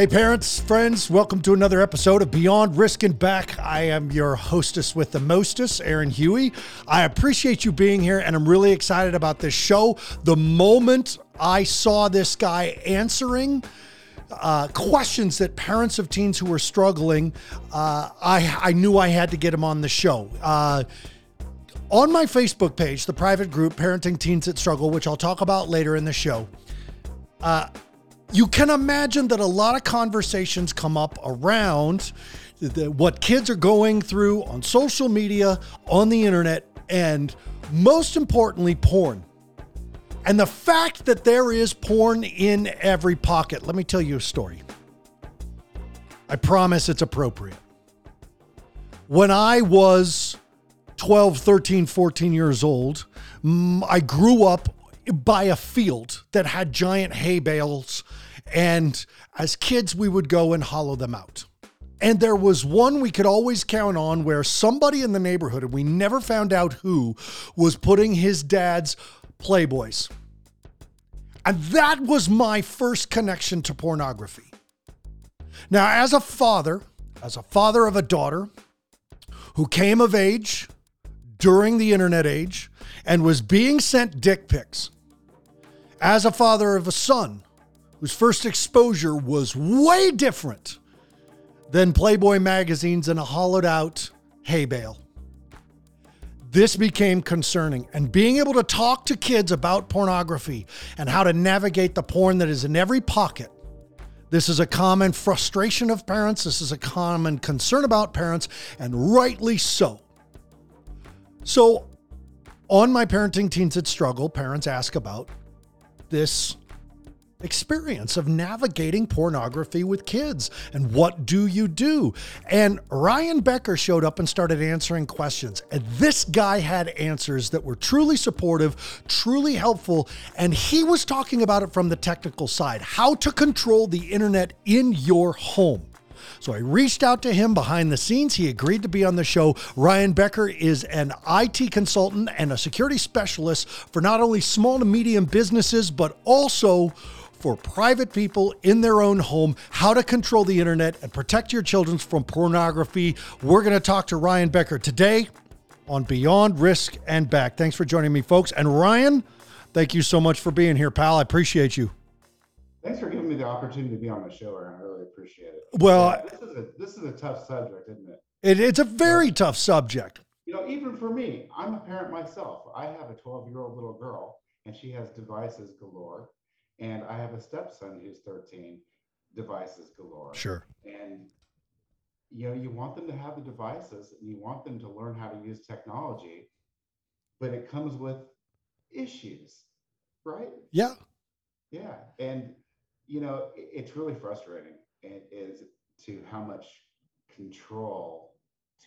Hey, parents, friends, welcome to another episode of Beyond Risk and Back. I am your hostess with the mostest, Aaron Huey. I appreciate you being here, and I'm really excited about this show. The moment I saw this guy answering, uh, questions that parents of teens who were struggling, uh, I, I knew I had to get him on the show. Uh, on my Facebook page, the private group Parenting Teens That Struggle, which I'll talk about later in the show, uh, you can imagine that a lot of conversations come up around the, what kids are going through on social media, on the internet, and most importantly, porn. And the fact that there is porn in every pocket. Let me tell you a story. I promise it's appropriate. When I was 12, 13, 14 years old, I grew up by a field that had giant hay bales. And as kids, we would go and hollow them out. And there was one we could always count on where somebody in the neighborhood, and we never found out who, was putting his dad's Playboys. And that was my first connection to pornography. Now, as a father, as a father of a daughter who came of age during the internet age and was being sent dick pics, as a father of a son whose first exposure was way different than Playboy magazines and a hollowed out hay bale. This became concerning, and being able to talk to kids about pornography and how to navigate the porn that is in every pocket. This is a common frustration of parents. This is a common concern about parents, and rightly so. So, on my Parenting Teens That Struggle, parents ask about this experience of navigating pornography with kids and what do you do? And ryan becker showed up and started answering questions and this guy had answers that were truly supportive truly helpful and he was talking about it from the technical side how to control the internet in your home so I reached out to him behind the scenes. He agreed to be on the show. Ryan Becker is an IT consultant and a security specialist for not only small to medium businesses, but also for private people in their own home how to control the internet and protect your children from pornography. We're going to talk to Ryan Becker today on Beyond Risk and Back. Thanks for joining me, folks. And Ryan, thank you so much for being here, pal. I appreciate you. Thanks for giving me the opportunity to be on the show, Aaron. I really appreciate it. Well, yeah, this is a this is a tough subject, isn't it? it it's a very tough subject. You know, even for me, I'm a parent myself. I have a 12 year old little girl, and she has devices galore. And I have a stepson who's 13, devices galore. Sure. And you know, you want them to have the devices, and you want them to learn how to use technology, but it comes with issues, right? Yeah. Yeah, and you know, it's really frustrating is to how much control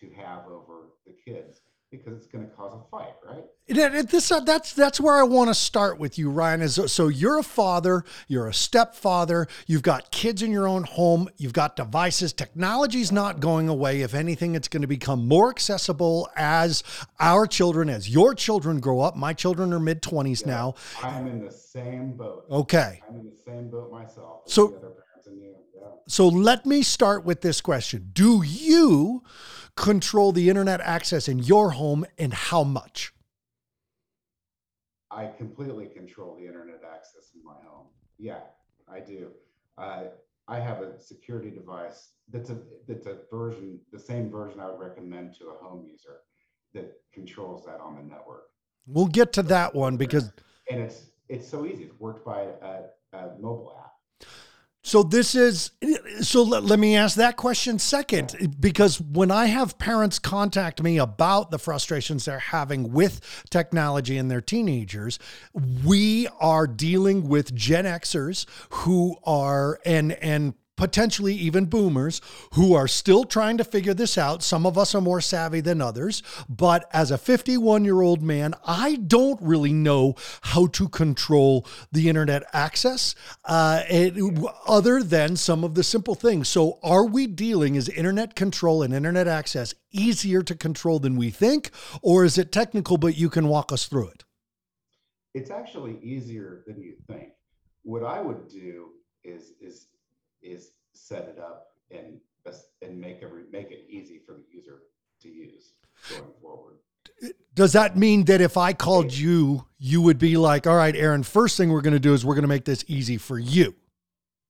to have over the kids because it's going to cause a fight, right? This, uh, that's that's where I want to start with you, Ryan. Is so you're a father, you're a stepfather, you've got kids in your own home, you've got devices. Technology's not going away. If anything, it's going to become more accessible as our children, as your children grow up. My children are mid twenties yeah, now. I'm in the same boat. Okay. I'm in the same boat myself. So. So let me start with this question. Do you control the internet access in your home and how much? I completely control the internet access in my home. Yeah, I do. Uh, I have a security device that's a that's a version, the same version I would recommend to a home user that controls that on the network. We'll get to that one because and it's it's so easy. It's worked by a, a mobile app. So this is so let, let, me ask that question second because when I have parents contact me about the frustrations they're having with technology and their teenagers, we are dealing with Gen Xers who are and and potentially even boomers who are still trying to figure this out. Some of us are more savvy than others, but as a 51 year old man, I don't really know how to control the internet access uh, it, other than some of the simple things. So, are we dealing, is internet control and internet access easier to control than we think, or is it technical, but you can walk us through it? It's actually easier than you think. What I would do is, is is set it up and and make every make it easy for the user to use going forward. Does that mean that if I called you, you would be like, "All right, Aaron, first thing we're going to do is we're going to make this easy for you."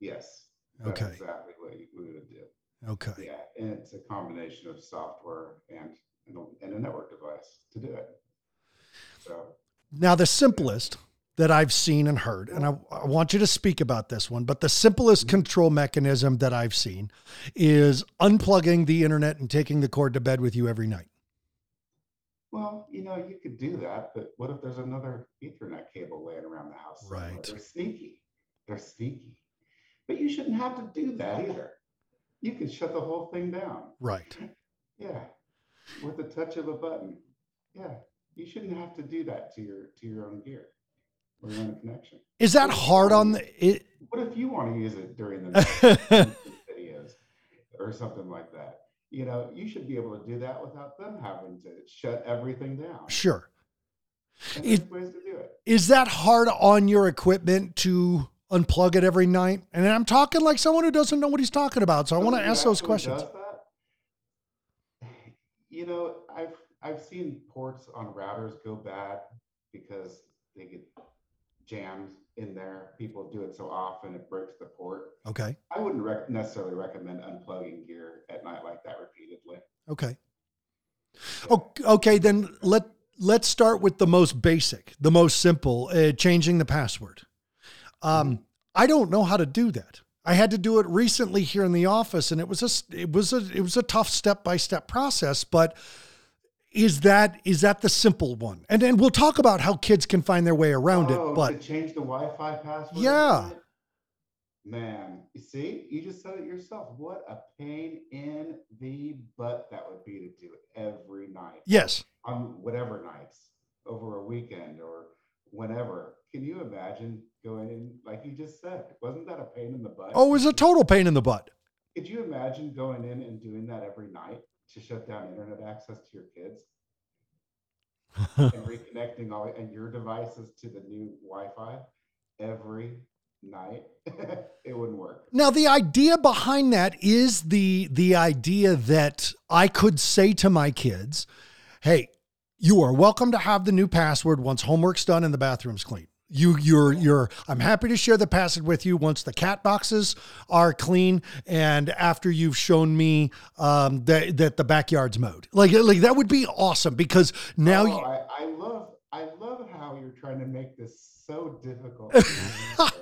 Yes. Okay. exactly what we would do. Okay. Yeah, and it's a combination of software and and a network device to do it. So now the simplest that I've seen and heard, and I, I, want you to speak about this one, but the simplest control mechanism that I've seen is unplugging the internet and taking the cord to bed with you every night. Well, you know, you could do that, but what if there's another Ethernet cable laying around the house? Right. They're sneaky. They're sneaky. But you shouldn't have to do that either. You can shut the whole thing down. Right. Yeah. With the touch of a button. Yeah. You shouldn't have to do that to your to your own gear your own connection. Is that hard on the it, what if you want to use it during the videos or something like that? you know, you should be able to do that without them having to shut everything down. Sure. It, ways to do it. Is that hard on your equipment to unplug it every night? And I'm talking like someone who doesn't know what he's talking about. So I want to ask those questions. You know, I've I've seen ports on routers go bad because they get jammed in there. People do it so often it breaks the port. Okay. I wouldn't rec- necessarily recommend unplugging gear at night like that repeatedly. Okay. Oh, okay. Then let let's start with the most basic, the most simple, uh, changing the password. Um. I don't know how to do that. I had to do it recently here in the office, and it was a it was a it was a tough step by step process, but is that is that the simple one? And then we'll talk about how kids can find their way around oh, it. But change the Wi-Fi password. Yeah. Man, you see, you just said it yourself. What a pain in the butt that would be to do every night. Yes. On whatever nights, over a weekend or whenever. Can you imagine going in, like you just said? Wasn't that a pain in the butt? Oh, it was a total pain in the butt. Could you imagine going in and doing that every night? To shut down internet access to your kids and reconnecting all and your devices to the new Wi-Fi every night it wouldn't work. Now the idea behind that is the the idea that i could say to my kids hey you are welcome to have the new password once homework's done and the bathroom's clean you you're you're i'm happy to share the password with you once the cat boxes are clean and after you've shown me um, that that the backyard's mowed. Like like that would be awesome because now oh, you, I, I love i love how you're trying to make this so difficult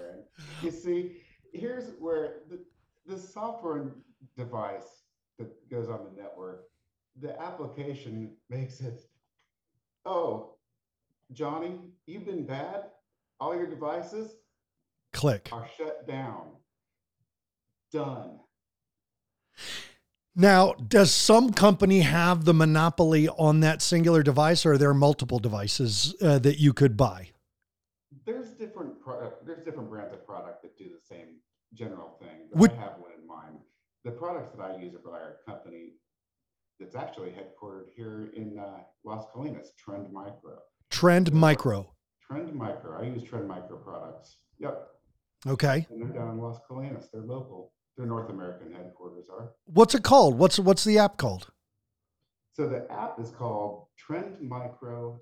you see here's where the, the software device that goes on the network the application makes it oh johnny you've been bad all your devices click are shut down. Done. Now, does some company have the monopoly on that singular device, or are there multiple devices uh, that you could buy? There's different product. There's different brands of product that do the same general thing. Would, I have one in mind. The products that I use are by our company that's actually headquartered here in uh, Las Colinas, Trend Micro. Trend Micro. Trend Micro. I use Trend Micro products. Yep. Okay. And they're down in Las Colinas. They're local. Their North American headquarters are. What's it called? What's what's the app called? So the app is called Trend Micro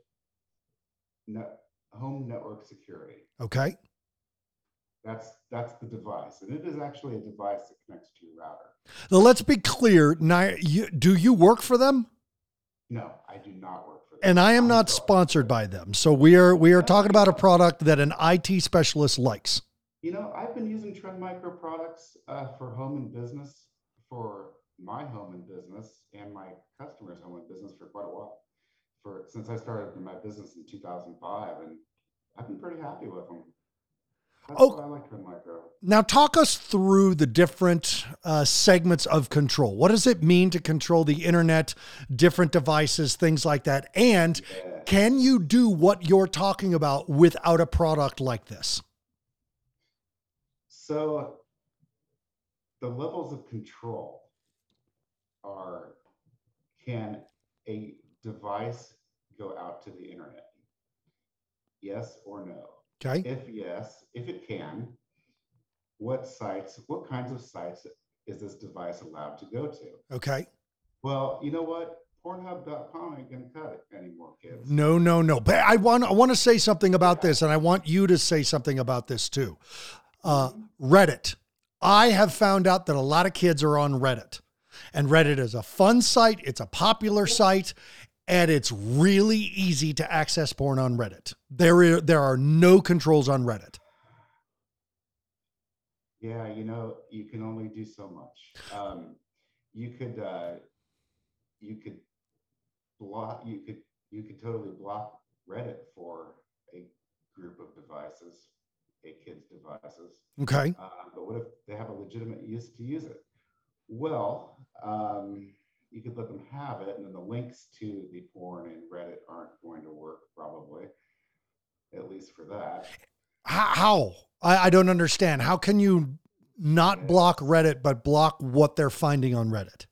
Net, Home Network Security. Okay. That's that's the device, and it is actually a device that connects to your router. Now let's be clear. Now, you, do you work for them? No, I do not work for them. and I am not sponsored by them. So we are we are talking about a product that an IT specialist likes. You know, I've been using Trend Micro products uh, for home and business for my home and business and my customers' home and business for quite a while. For since I started my business in 2005, and I've been pretty happy with them. That's oh, like. Now, talk us through the different uh, segments of control. What does it mean to control the internet, different devices, things like that? And yeah. can you do what you're talking about without a product like this? So, the levels of control are can a device go out to the internet? Yes or no? Okay. If yes, if it can, what sites, what kinds of sites is this device allowed to go to? Okay. Well, you know what? Pornhub.com ain't gonna cut it anymore, kids. No, no, no. But I want I want to say something about this, and I want you to say something about this too. Uh, Reddit. I have found out that a lot of kids are on Reddit, and Reddit is a fun site. It's a popular site, and it's really easy to access porn on Reddit. There, are, there are no controls on Reddit. Yeah, you know, you can only do so much. Um, you could, uh, you could block, you could, you could totally block Reddit for a group of devices, a kid's devices. Okay. Uh, but what if they have a legitimate use to use it? Well, um, you could let them have it, and then the links to the porn in Reddit aren't going to work, probably, at least for that. How? I, I don't understand. How can you not block Reddit, but block what they're finding on Reddit?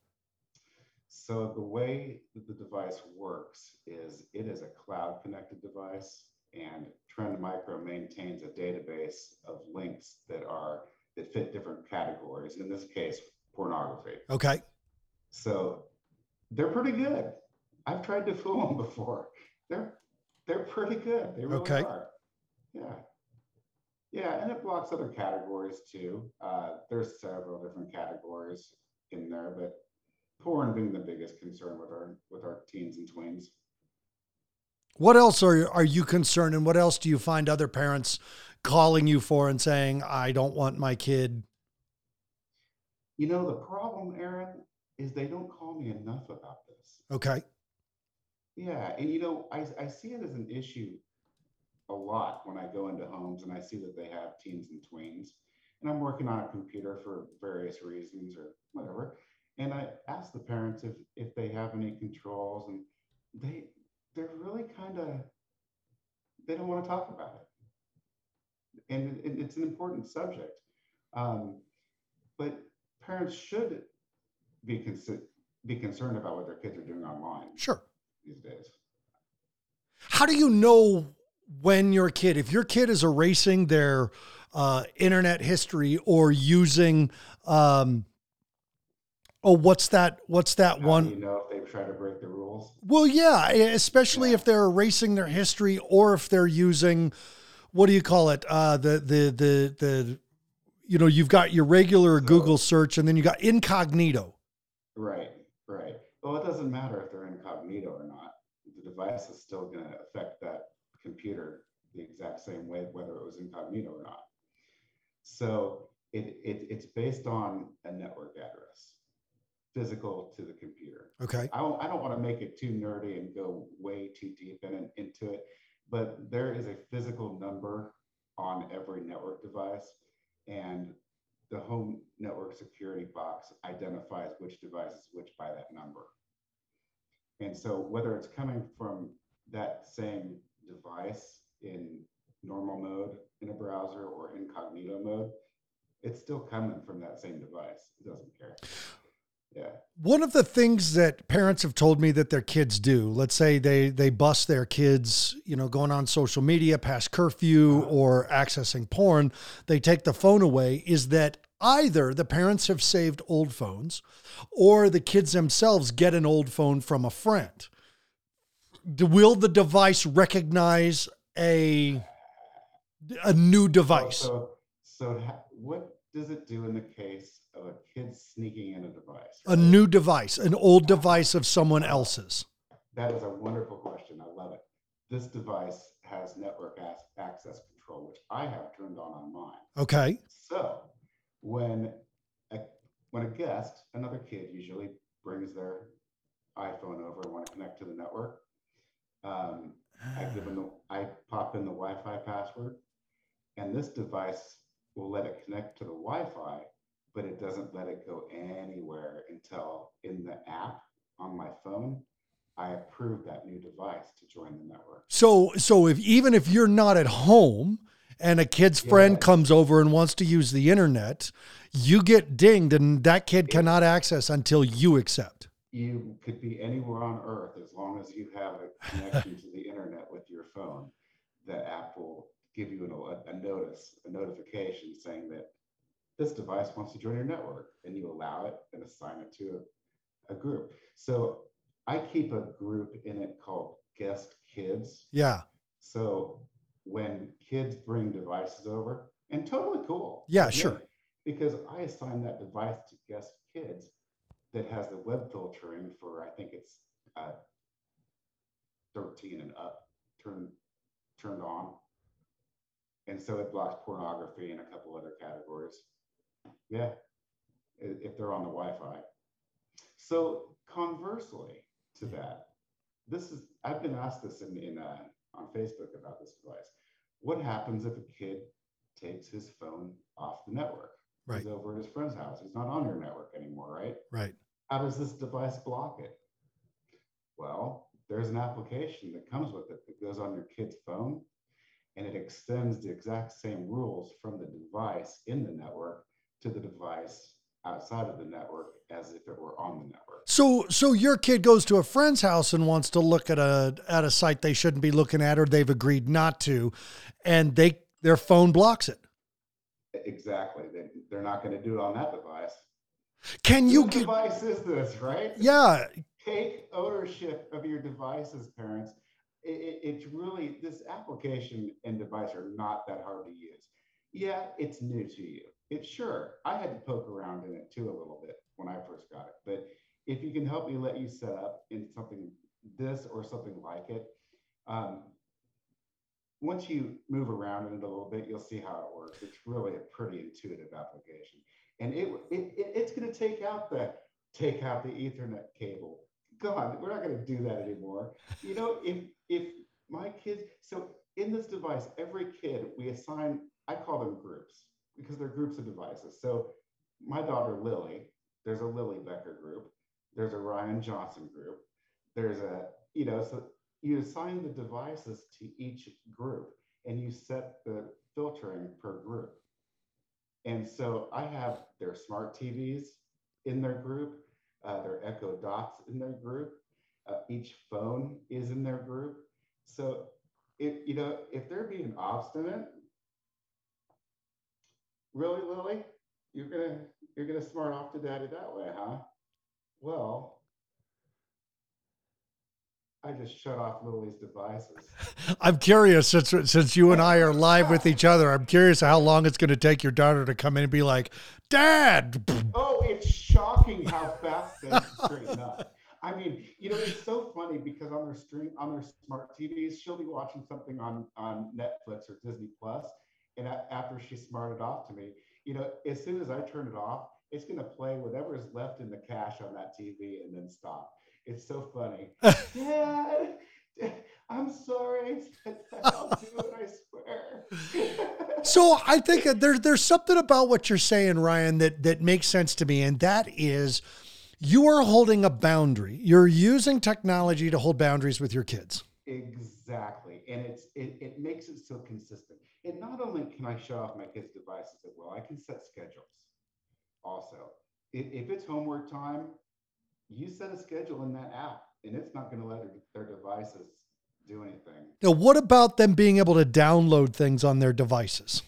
So the way that the device works is it is a cloud connected device and Trend Micro maintains a database of links that are that fit different categories. In this case, pornography. Okay. So they're pretty good. I've tried to fool them before. They're they're pretty good. They really Okay. are. Yeah. Yeah, and it blocks other categories too. Uh, there's several different categories in there, but porn being the biggest concern with our with our teens and tweens. What else are are you concerned, and what else do you find other parents calling you for and saying, "I don't want my kid"? You know, the problem, Aaron, is they don't call me enough about this. Okay. Yeah, and you know, I, I see it as an issue a lot when I go into homes and I see that they have teens and tweens. And I'm working on a computer for various reasons or whatever. And I ask the parents if if they have any controls and they they're really kind of they don't want to talk about it. And it, it's an important subject. Um, but parents should be consi- be concerned about what their kids are doing online Sure. these days. How do you know when your kid, if your kid is erasing their uh, internet history or using, um, oh, what's that? What's that How one? you know if they've tried to break the rules? Well, yeah, especially Yeah. if they're erasing their history or if they're using, what do you call it? Uh, the the the the, you know, you've got your regular So- Google search and then you got incognito. Right, right. Well, it doesn't matter if they're incognito or not. The device is still going to affect that computer the exact same way, whether it was incognito or not. So it, it it's based on a network address, physical to the computer. Okay. I don't, I don't want to make it too nerdy and go way too deep in into it, but there is a physical number on every network device, and the home network security box identifies which device is which by that number. And so whether it's coming from that same device in normal mode in a browser or incognito mode, it's still coming from that same device. It doesn't care. Yeah. One of the things that parents have told me that their kids do, let's say they they bust their kids, you know, going on social media past curfew uh-huh. or accessing porn, they take the phone away is that either the parents have saved old phones or the kids themselves get an old phone from a friend. Will the device recognize a a new device? So, so ha- what does it do in the case of a kid sneaking in a device? A new device, an old device of someone else's. That is a wonderful question. I love it. This device has network access control, which I have turned on on mine. Okay. So when a, when a guest, another kid usually brings their iPhone over and want to connect to the network, um, I give them the, I pop in the Wi-Fi password, and this device will let it connect to the Wi-Fi, but it doesn't let it go anywhere until in the app on my phone, I approve that new device to join the network. So so if even if you're not at home and a kid's friend Yeah. comes over and wants to use the internet, you get dinged and that kid cannot access until you accept. You could be anywhere on earth as long as you have a connection to the internet with your phone. The app will give you an, a, a notice, a notification saying that this device wants to join your network, and you allow it and assign it to a, a group. So I keep a group in it called guest kids. Yeah. So when kids bring devices over, and totally cool. Yeah, sure. Because I assign that device to guest kids that has the web filtering for I think it's uh, 13 and up turned turned on. And so it blocks pornography and a couple other categories. Yeah, if they're on the Wi-Fi. So conversely to that, this is I've been asked this in, in uh, on Facebook about this device. What happens if a kid takes his phone off the network? Right. He's over at his friend's house. He's not on your network anymore, right? Right. How does this device block it? Well, there's an application that comes with it that goes on your kid's phone and it extends the exact same rules from the device in the network to the device outside of the network as if it were on the network. So so your kid goes to a friend's house and wants to look at a at a site they shouldn't be looking at or they've agreed not to and they their phone blocks it. Exactly. They, they're not going to do it on that device. Can you What get device is this, right? Yeah, Take ownership of your devices, parents. It, it, it's really this application and device are not that hard to use. Yeah, it's new to you. It's sure I had to poke around in it too a little bit when I first got it. But if you can help me let you set up in something this or something like it, um, once you move around in it a little bit, you'll see how it works. It's really a pretty intuitive application, and it, it, it it's going to take out the take out the Ethernet cable. On, we're not going to do that anymore. You know, if if my kids, so in this device, every kid we assign, I call them groups because they're groups of devices. So my daughter Lily, there's a Lily Becker group, there's a Ryan Johnson group, there's a you know so you assign the devices to each group and you set the filtering per group. And so I have their smart TVs in their group, uh, their Echo Dots in their group. Uh, each phone is in their group. So if you know if they're being obstinate, really, Lily, you're gonna you're gonna smart off to daddy that way, huh? Well, I just shut off Lily's devices. I'm curious since since you and I are live with each other. I'm curious how long it's going to take your daughter to come in and be like, "Dad." Oh, it's shocking how fast they straighten up. I mean, you know, it's so funny because on their stream, on their smart TVs, she'll be watching something on on Netflix or Disney Plus, and a- after she smarted off to me, you know, as soon as I turn it off, it's going to play whatever is left in the cache on that TV and then stop. It's so funny. Dad, Dad, I'm sorry. I'll do it. I swear. So I think there's there's something about what you're saying, Ryan, that that makes sense to me, and that is you are holding a boundary. You're using technology to hold boundaries with your kids. Exactly. And it's it, it makes it so consistent. And not only can I show off my kids' devices at will, I can set schedules also. If, if it's homework time, you set a schedule in that app and it's not going to let their, their devices do anything Now, what about them being able to download things on their devices?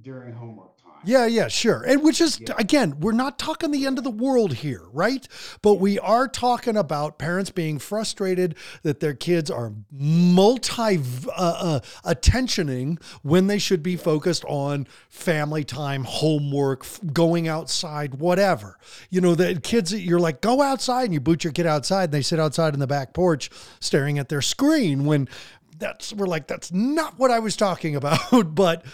during homework. Yeah, yeah, sure. And which is Yeah. again, we're not talking the end of the world here, right? But we are talking about parents being frustrated that their kids are multi uh, uh, attentioning when they should be focused on family time, homework, going outside, whatever. You know, the kids you're like go outside and you boot your kid outside and they sit outside in the back porch staring at their screen when that's we're like that's not what I was talking about, but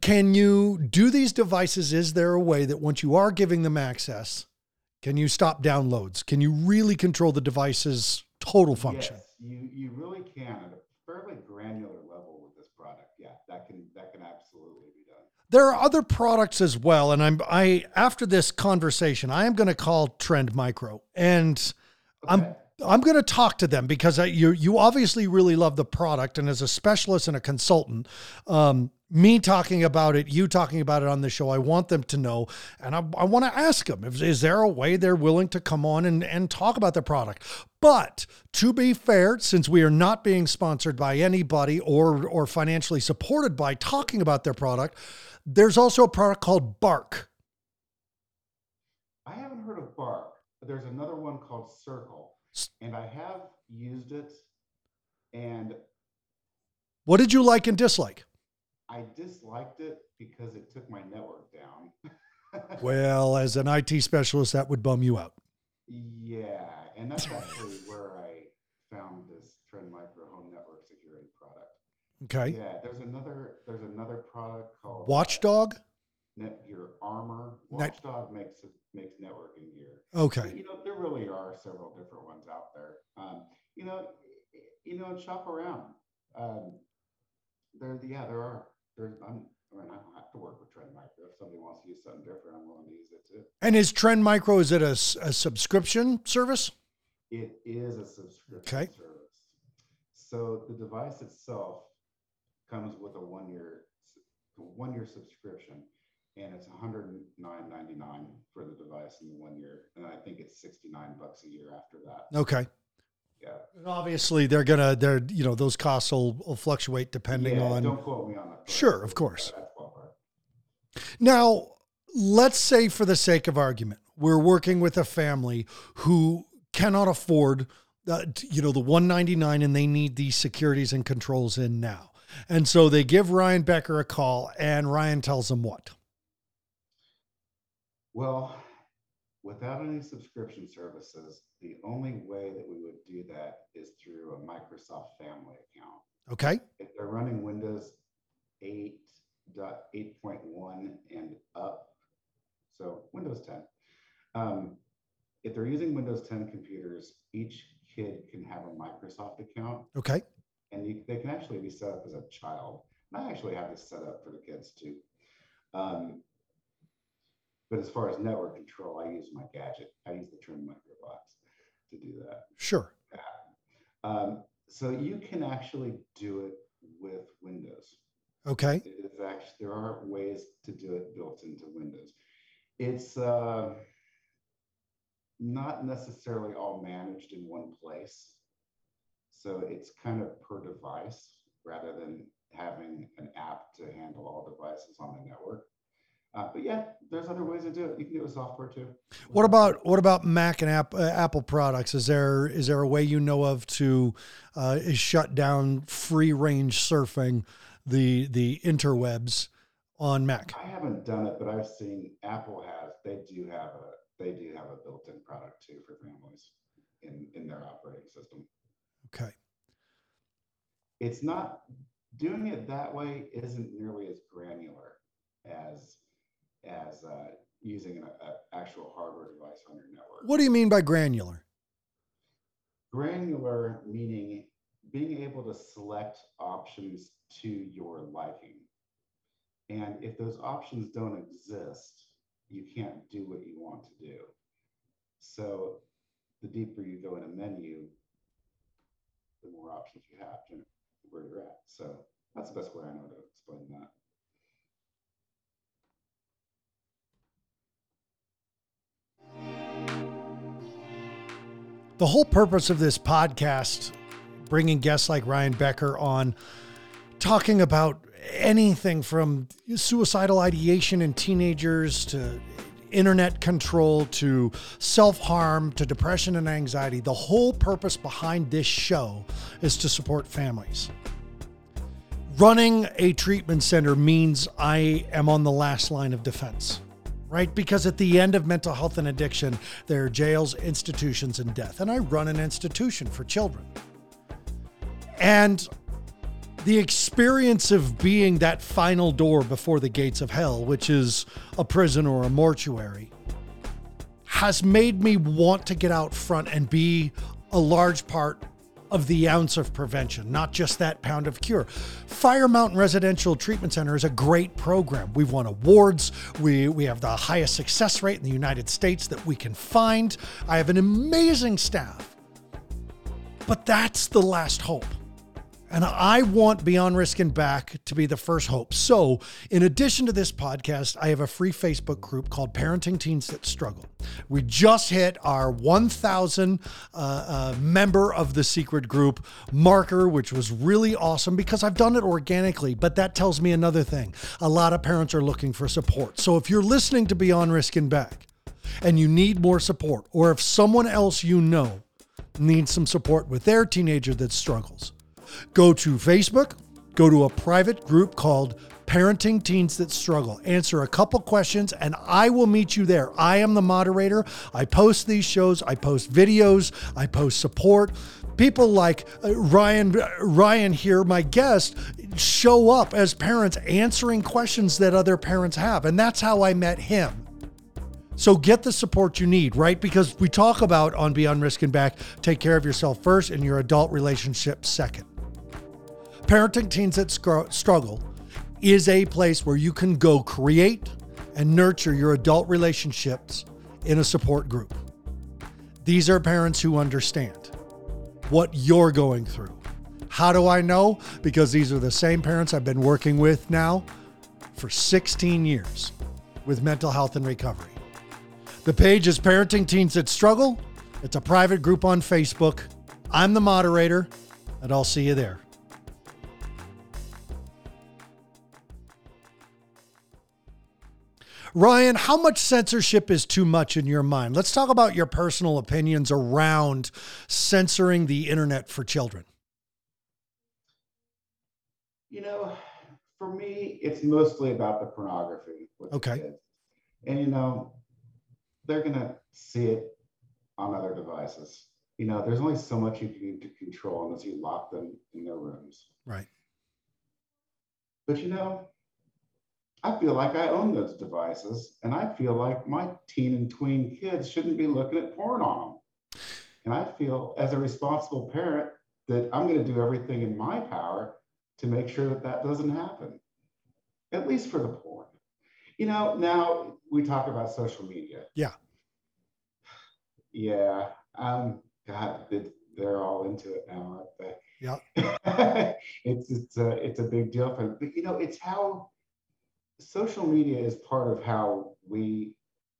can you do these devices? Is there a way that once you are giving them access, can you stop downloads? Can you really control the device's total function? Yes, you you really can at a fairly granular level with this product. Yeah, that can that can absolutely be done. There are other products as well, and I'm I after this conversation, I am going to call Trend Micro, and I'm I'm going to talk to them because I, you you obviously really love the product, and as a specialist and a consultant, um, me talking about it, you talking about it on the show, I want them to know. And I, I want to ask them if, is there a way they're willing to come on and, and talk about the product? But to be fair, since we are not being sponsored by anybody or, or financially supported by talking about their product, there's also a product called Bark. I haven't heard of Bark. But there's another one called Circle, and I have used it. And what did you like and dislike? I disliked it because it took my network down. well, as an IT specialist, that would bum you out. Yeah, and that's actually where I found this Trend Micro Home Network Security product. Okay. Yeah, there's another there's another product called uh, Watchdog. Netgear Armor. Watchdog Net- makes makes networking gear. Okay. You know, there really are several different ones out there. Um, you know, you know, and shop around. Um, there, yeah, there are. There's, I'm, I mean, I don't have to work with Trend Micro. If somebody wants to use something different, I'm willing to use it too. And is Trend Micro is it a, a subscription service? It is a subscription okay. service. So the device itself comes with a one year one year subscription, and it's 109.99 for the device in the one year, and I think it's 69 bucks a year after that. Okay. Yeah. And obviously, they're gonna they're you know those costs will, will fluctuate depending yeah, on. Don't quote me on that. Sure, of course. Now, let's say for the sake of argument, we're working with a family who cannot afford, uh, you know, the 199 and they need these securities and controls in now. And so they give Ryan Becker a call and Ryan tells them what? Well, without any subscription services, the only way that we would do that is through a Microsoft Family account. Okay. If they're running Windows 8.8.1 and up, so Windows 10. Um, if they're using Windows 10 computers, each kid can have a Microsoft account. Okay. And you, they can actually be set up as a child. And I actually have this set up for the kids too. Um, but as far as network control, I use my gadget. I use the Trend Micro box to do that. Sure. Um, so you can actually do it with Windows. Okay. It is actually there are ways to do it built into Windows. It's uh, not necessarily all managed in one place. So it's kind of per device rather than having an app to handle all devices on the network. Uh, but yeah, there's other ways to do it. You can do it with software too. What about what about Mac and App, uh, Apple products? Is there is there a way you know of to uh, shut down free range surfing the the interwebs on Mac? I haven't done it, but I've seen Apple has. They do have a they do have a built-in product too for families in in their operating system. Okay. It's not doing it that way isn't nearly as granular as as uh, using an actual hardware device on your network. What do you mean by granular? Granular meaning being able to select options to your liking. And if those options don't exist, you can't do what you want to do. So the deeper you go in a menu, the more options you have to where you're at. So that's the best way I know to explain that. The whole purpose of this podcast, bringing guests like Ryan Becker on, talking about anything from suicidal ideation in teenagers to internet control to self harm to depression and anxiety. The whole purpose behind this show is to support families. Running a treatment center means I am on the last line of defense right? Because at the end of mental health and addiction, there are jails, institutions, and death. And I run an institution for children. And the experience of being that final door before the gates of hell, which is a prison or a mortuary, has made me want to get out front and be a large part of the ounce of prevention, not just that pound of cure. Fire Mountain Residential Treatment Center is a great program. We've won awards. We, we have the highest success rate in the United States that we can find. I have an amazing staff. But that's the last hope. And I want Beyond Risk and Back to be the first hope. So, in addition to this podcast, I have a free Facebook group called Parenting Teens That Struggle. We just hit our 1,000 uh, uh, member of the secret group marker, which was really awesome because I've done it organically. But that tells me another thing a lot of parents are looking for support. So, if you're listening to Beyond Risk and Back and you need more support, or if someone else you know needs some support with their teenager that struggles, Go to Facebook, go to a private group called Parenting Teens That Struggle. Answer a couple questions and I will meet you there. I am the moderator. I post these shows, I post videos, I post support. People like uh, Ryan Ryan here, my guest, show up as parents answering questions that other parents have. And that's how I met him. So get the support you need, right? Because we talk about on Beyond Risk and Back, take care of yourself first and your adult relationship second. Parenting Teens That Struggle is a place where you can go create and nurture your adult relationships in a support group. These are parents who understand what you're going through. How do I know? Because these are the same parents I've been working with now for 16 years with mental health and recovery. The page is Parenting Teens That Struggle. It's a private group on Facebook. I'm the moderator, and I'll see you there. Ryan, how much censorship is too much in your mind? Let's talk about your personal opinions around censoring the internet for children. You know, for me, it's mostly about the pornography. okay. And, you know, they're going to see it on other devices. You know, there's only so much you can control unless you lock them in their rooms. Right. But, you know, I feel like I own those devices, and I feel like my teen and tween kids shouldn't be looking at porn on them. And I feel, as a responsible parent, that I'm going to do everything in my power to make sure that that doesn't happen, at least for the porn. You know, now we talk about social media. Yeah. Yeah. Um, God, they're all into it now, aren't they? Yeah. it's it's a it's a big deal for them. But you know, it's how social media is part of how we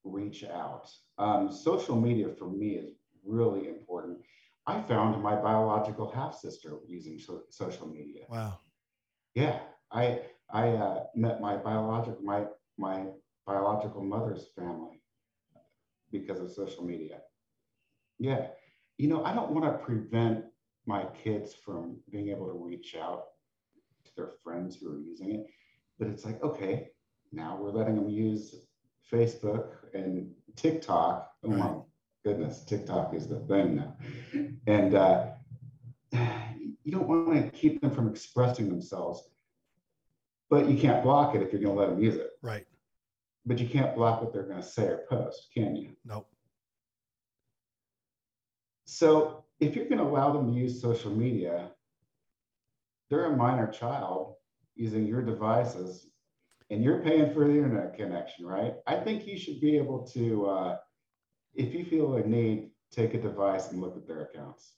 reach out. Um, social media for me is really important. I found my biological half sister using so- social media. Wow. Yeah, I I uh, met my biological my my biological mother's family because of social media. Yeah, you know I don't want to prevent my kids from being able to reach out to their friends who are using it but it's like, okay, now we're letting them use Facebook and TikTok. Oh right. my goodness, TikTok is the thing now. And uh, you don't want to keep them from expressing themselves, but you can't block it if you're going to let them use it. Right. But you can't block what they're going to say or post, can you? Nope. So if you're going to allow them to use social media, they're a minor child using your devices and you're paying for the internet connection, right? I think you should be able to, uh, if you feel a need, take a device and look at their accounts.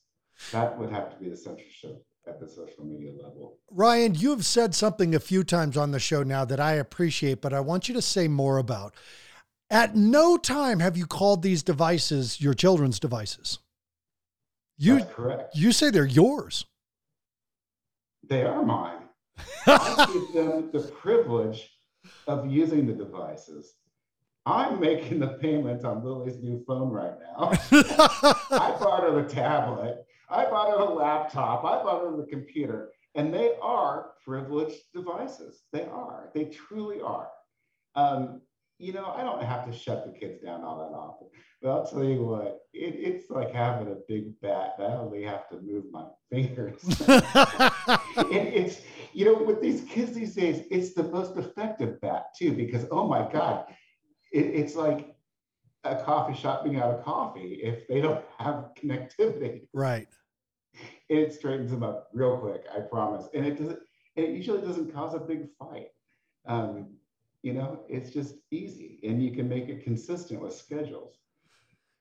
That would have to be the censorship at the social media level. Ryan, you have said something a few times on the show now that I appreciate, but I want you to say more about. At no time have you called these devices your children's devices. You, That's correct. You say they're yours. They are mine. I give them the privilege of using the devices. I'm making the payment on Lily's new phone right now. I bought her the tablet. I bought her the laptop. I bought her the computer. And they are privileged devices. They are. They truly are. Um, you know, I don't have to shut the kids down all that often. But I'll tell you what, it, it's like having a big bat. I only have to move my fingers. it, it's, you know, with these kids these days, it's the most effective bat too, because oh my God, it, it's like a coffee shop being out of coffee if they don't have connectivity. Right. It straightens them up real quick, I promise. And it doesn't, it usually doesn't cause a big fight. Um, you know, it's just easy and you can make it consistent with schedules.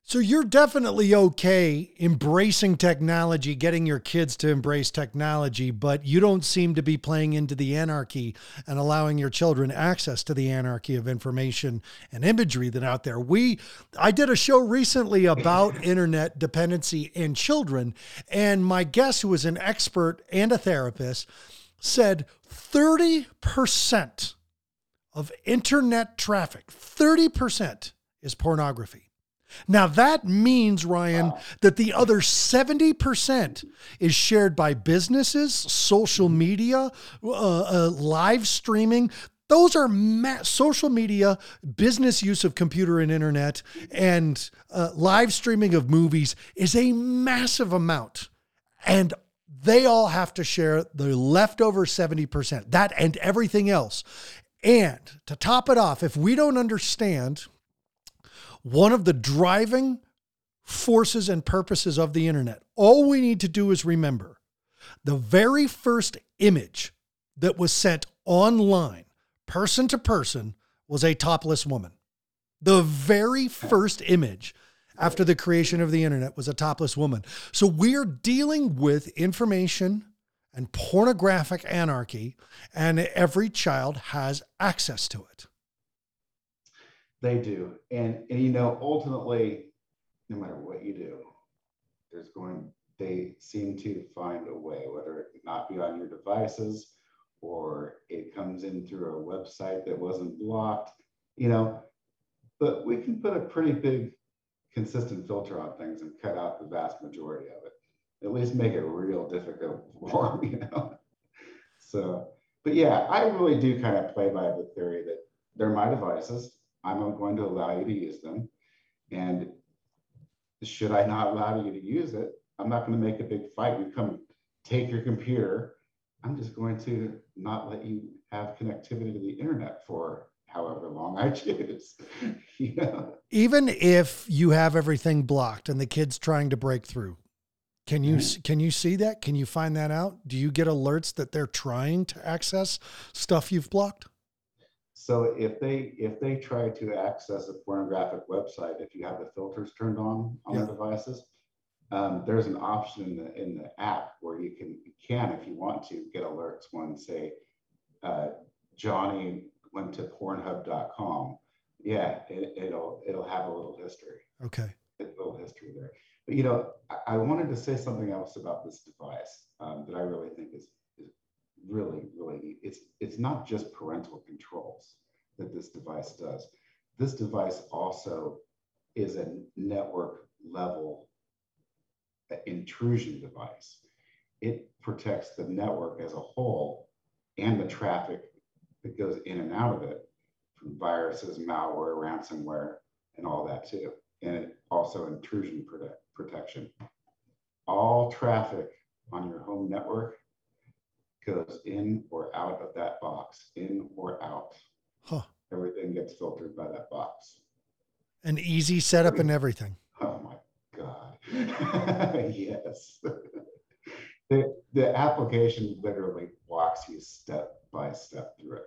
So you're definitely okay embracing technology, getting your kids to embrace technology, but you don't seem to be playing into the anarchy and allowing your children access to the anarchy of information and imagery that out there. We I did a show recently about internet dependency in children, and my guest who was an expert and a therapist said 30% of internet traffic, 30% is pornography. Now, that means, Ryan, wow. that the other 70% is shared by businesses, social media, uh, uh, live streaming. Those are ma- social media, business use of computer and internet, and uh, live streaming of movies is a massive amount. And they all have to share the leftover 70%, that and everything else. And to top it off, if we don't understand one of the driving forces and purposes of the internet. All we need to do is remember the very first image that was sent online, person to person, was a topless woman. The very first image after the creation of the internet was a topless woman. So we're dealing with information and pornographic anarchy, and every child has access to it. They do. And, and you know, ultimately, no matter what you do, there's going, they seem to find a way, whether it not be on your devices or it comes in through a website that wasn't blocked, you know, but we can put a pretty big consistent filter on things and cut out the vast majority of it. At least make it real difficult for them, you know. So, but yeah, I really do kind of play by the theory that they're my devices. I'm going to allow you to use them. And should I not allow you to use it, I'm not going to make a big fight. You come take your computer. I'm just going to not let you have connectivity to the internet for however long I choose. you know? Even if you have everything blocked and the kid's trying to break through, can you mm-hmm. can you see that? Can you find that out? Do you get alerts that they're trying to access stuff you've blocked? So if they if they try to access a pornographic website, if you have the filters turned on on yeah. the devices, um, there's an option in the in the app where you can you can if you want to get alerts when say uh, Johnny went to Pornhub.com. Yeah, it, will it'll have a little history. Okay. A little history there. But you know, I, wanted to say something else about this device um, that I really think is really, really neat. It's, it's not just parental controls that this device does. This device also is a network level intrusion device. It protects the network as a whole and the traffic that goes in and out of it from viruses, malware, ransomware, and all that too. And it also intrusion protect, protection. All traffic on your home network goes in or out of that box, in or out. Huh. Everything gets filtered by that box. An easy setup and everything. Oh my God. yes. the, the application literally walks you step by step through it.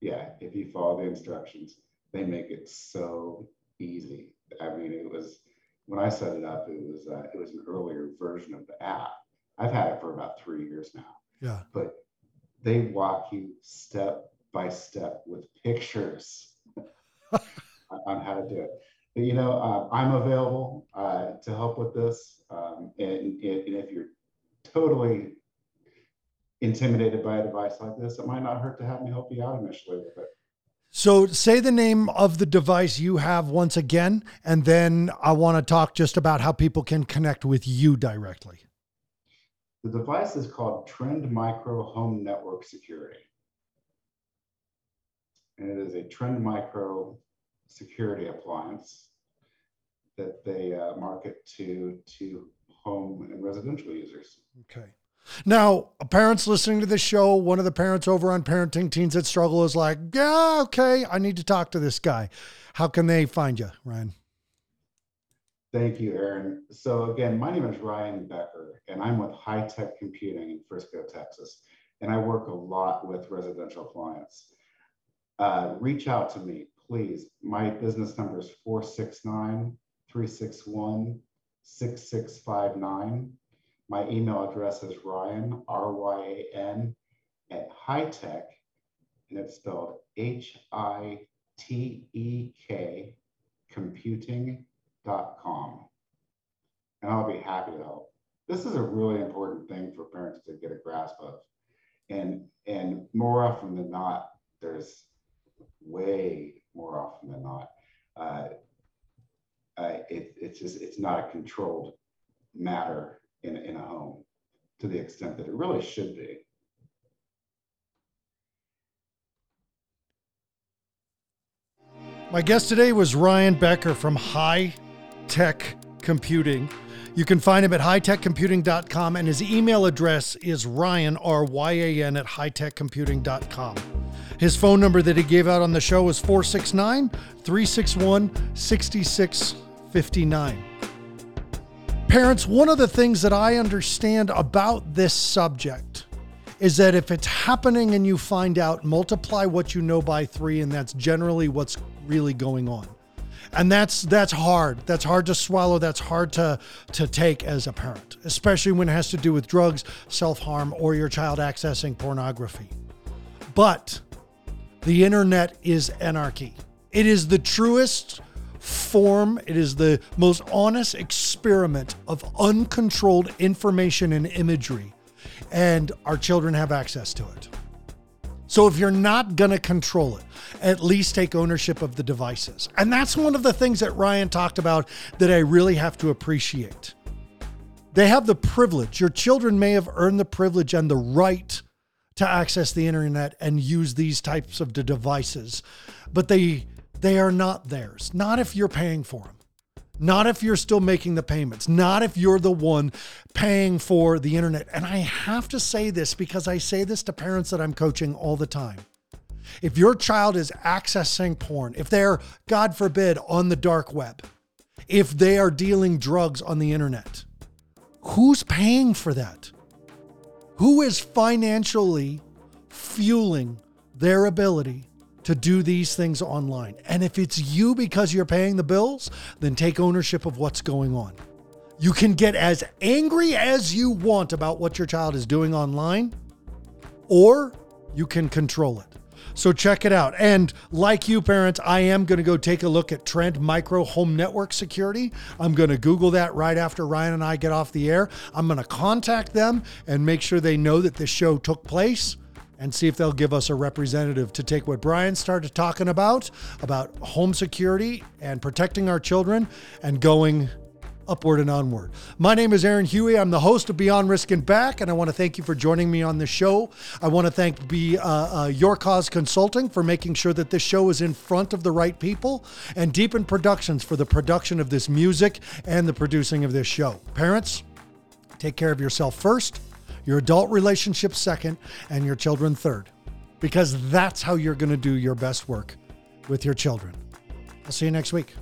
Yeah, if you follow the instructions, they make it so easy. I mean, it was when I set it up, it was uh, it was an earlier version of the app. I've had it for about three years now. Yeah. But they walk you step by step with pictures on how to do it. But, you know, uh, I'm available uh, to help with this. Um, and, and, if you're totally intimidated by a device like this, it might not hurt to have me help you out initially with it. So, say the name of the device you have once again, and then I want to talk just about how people can connect with you directly. The device is called Trend Micro Home Network Security. And it is a Trend Micro security appliance that they uh, market to, to home and residential users. Okay. Now, parents listening to this show, one of the parents over on Parenting Teens That Struggle is like, yeah, okay, I need to talk to this guy. How can they find you, Ryan? Thank you, Aaron. So again, my name is Ryan Becker, and I'm with HiTek Computing in Frisco, Texas, and I work a lot with residential clients. Uh, reach out to me, please. My business number is 469 361 6659. My email address is Ryan, R Y A N, at high tech, and it's spelled H I T E K computing.com. And I'll be happy to help. This is a really important thing for parents to get a grasp of. And and more often than not, there's way more often than not, uh, uh, it, it's just it's not a controlled matter in, in a home to the extent that it really should be. My guest today was Ryan Becker from High Tech Computing. You can find him at hitekcomputing.com, and his email address is ryan, R Y A N, at hitekcomputing.com. His phone number that he gave out on the show is 469 361 6659. Parents, one of the things that I understand about this subject is that if it's happening and you find out, multiply what you know by three, and that's generally what's really going on. And that's that's hard. That's hard to swallow. That's hard to to take as a parent, especially when it has to do with drugs, self-harm, or your child accessing pornography. But the internet is anarchy. It is the truest form, it is the most honest experiment of uncontrolled information and imagery. And our children have access to it. So if you're not going to control it, at least take ownership of the devices. And that's one of the things that Ryan talked about that I really have to appreciate. They have the privilege, your children may have earned the privilege and the right to access the internet and use these types of devices, but they they are not theirs. Not if you're paying for them. Not if you're still making the payments. Not if you're the one paying for the internet. And I have to say this because I say this to parents that I'm coaching all the time. If your child is accessing porn, if they're, God forbid, on the dark web, if they are dealing drugs on the internet, who's paying for that? Who is financially fueling their ability to do these things online? And if it's you because you're paying the bills, then take ownership of what's going on. You can get as angry as you want about what your child is doing online, or you can control it. So check it out. And like you, parents, I am going to go take a look at Trend Micro Home Network Security. I'm going to Google that right after Ryan and I get off the air. I'm going to contact them and make sure they know that this show took place and see if they'll give us a representative to take what Brian started talking about, about home security and protecting our children and going upward and onward. My name is Aaron Huey. I'm the host of Beyond Risk and Back, and I want to thank you for joining me on the show. I want to thank Be uh, uh, Your Cause Consulting for making sure that this show is in front of the right people, and Deepen Productions for the production of this music and the producing of this show. Parents, take care of yourself first, your adult relationships second, and your children third, because that's how you're going to do your best work with your children. I'll see you next week.